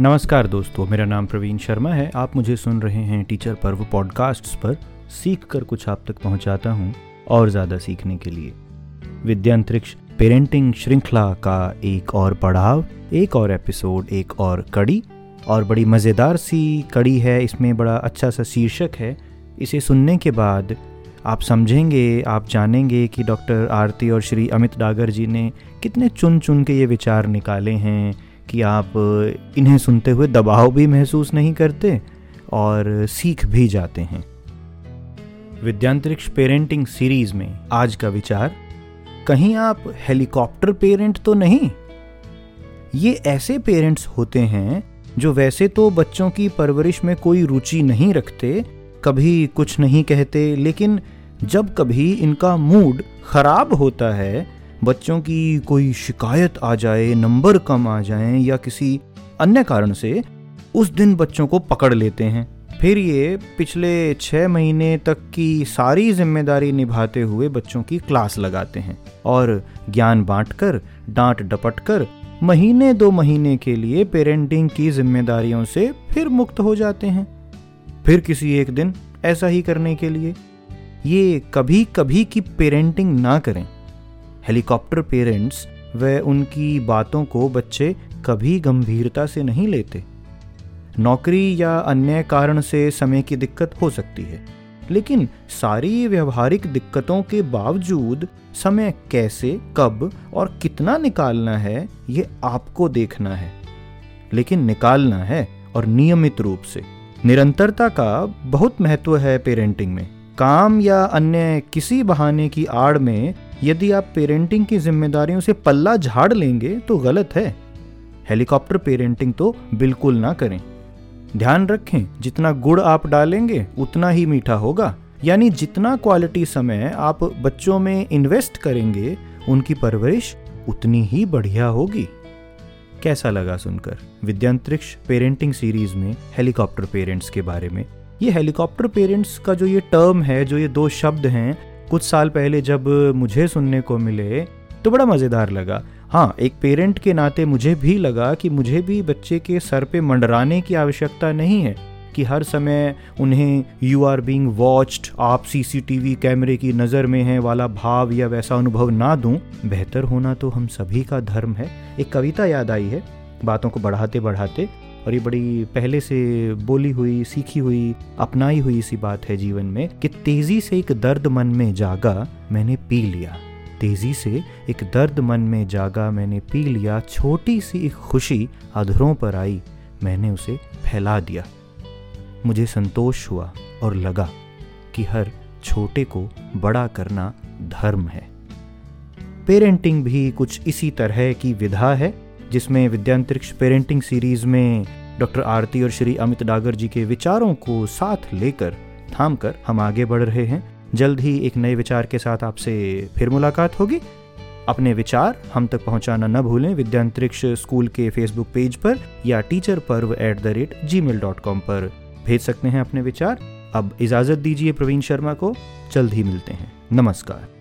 नमस्कार दोस्तों, मेरा नाम प्रवीण शर्मा है। आप मुझे सुन रहे हैं टीचर पर्व पॉडकास्ट्स पर सीख कर कुछ आप तक पहुंचाता हूँ और ज़्यादा सीखने के लिए। विद्यांतरिक्ष, पेरेंटिंग श्रृंखला का एक और पड़ाव, एक और एपिसोड, एक और कड़ी और बड़ी मज़ेदार सी कड़ी है। इसमें बड़ा अच्छा सा शीर्षक है। इसे सुनने के बाद आप समझेंगे, आप जानेंगे कि डॉक्टर आरती और श्री अमित डागर जी ने कितने चुन चुन के ये विचार निकाले हैं। कि आप इन्हें सुनते हुए दबाव भी महसूस नहीं करते और सीख भी जाते हैं। विद्यांतरिक्ष पेरेंटिंग सीरीज़ में आज का विचार, कहीं आप हेलीकॉप्टर पेरेंट तो नहीं? ये ऐसे पेरेंट्स होते हैं जो वैसे तो बच्चों की परवरिश में कोई रुचि नहीं रखते, कभी कुछ नहीं कहते, लेकिन जब कभी इनका मूड खराब होता है बच्चों की कोई शिकायत आ जाए, नंबर कम आ जाए या किसी अन्य कारण से उस दिन बच्चों को पकड़ लेते हैं। फिर ये पिछले छः महीने तक की सारी ज़िम्मेदारी निभाते हुए बच्चों की क्लास लगाते हैं और ज्ञान बांटकर, डांट डपट कर महीने दो महीने के लिए पेरेंटिंग की जिम्मेदारियों से फिर मुक्त हो जाते हैं। फिर किसी एक दिन ऐसा ही करने के लिए। ये कभी कभी की पेरेंटिंग ना करें। हेलीकॉप्टर पेरेंट्स व उनकी बातों को बच्चे कभी गंभीरता से नहीं लेते। नौकरी या अन्य कारण से समय की दिक्कत हो सकती है, लेकिन सारी व्यवहारिक दिक्कतों के बावजूद समय कैसे, कब और कितना निकालना है, ये आपको देखना है। लेकिन निकालना है और नियमित रूप से। निरंतरता का बहुत महत्व है पेरेंटिंग में। काम या अन्य किसी बहाने की आड़ में यदि आप पेरेंटिंग की जिम्मेदारियों से पल्ला झाड़ लेंगे तो गलत है। हेलीकॉप्टर पेरेंटिंग तो बिल्कुल ना करें। ध्यान रखें, जितना गुड़ आप डालेंगे, उतना ही मीठा होगा। यानी जितना क्वालिटी समय आप बच्चों में इन्वेस्ट करेंगे, उनकी परवरिश उतनी ही बढ़िया होगी। कैसा लगा सुनकर? विद्यांतरिक्ष पेरेंटिंग सीरीज़ में हेलीकॉप्टर पेरेंट्स के बारे में। ये हेलीकॉप्टर पेरेंट्स का जो ये टर्म है, जो ये दो शब्द हैं कुछ साल पहले जब मुझे सुनने को मिले तो बड़ा मज़ेदार लगा। हाँ एक पेरेंट के नाते मुझे भी लगा कि मुझे भी बच्चे के सर पे मंडराने की आवश्यकता नहीं है, कि हर समय उन्हें यू आर बींग वॉच्ड आप सीसीटीवी कैमरे की नज़र में हैं वाला भाव या वैसा अनुभव ना दूँ। बेहतर होना तो हम सभी का धर्म है। एक कविता याद आई है, बातों को बढ़ाते बढ़ाते और ये बड़ी पहले से बोली हुई, सीखी हुई, अपनाई हुई सी बात है जीवन में कि तेज़ी से एक दर्द मन में जागा, मैंने पी लिया। तेज़ी से एक दर्द मन में जागा, मैंने पी लिया। छोटी सी एक खुशी अधरों पर आई, मैंने उसे फैला दिया। मुझे संतोष हुआ और लगा कि हर छोटे को बड़ा करना धर्म है। पेरेंटिंग भी कुछ इसी तरह की विधा है। जिसमें विद्यांतरिक्ष पेरेंटिंग सीरीज़ में डॉक्टर आरती और श्री अमित डागर जी के विचारों को साथ लेकर थाम कर हम आगे बढ़ रहे हैं। जल्द ही एक नए विचार के साथ आपसे फिर मुलाकात होगी। अपने विचार हम तक पहुंचाना न भूलें विद्यांतरिक्ष स्कूल के फेसबुक पेज पर या teacher Parv at the rate Gmail dot com पर। भेज सकते हैं अपने विचार। अब इजाज़त दीजिए प्रवीण शर्मा को। जल्द ही मिलते हैं। नमस्कार।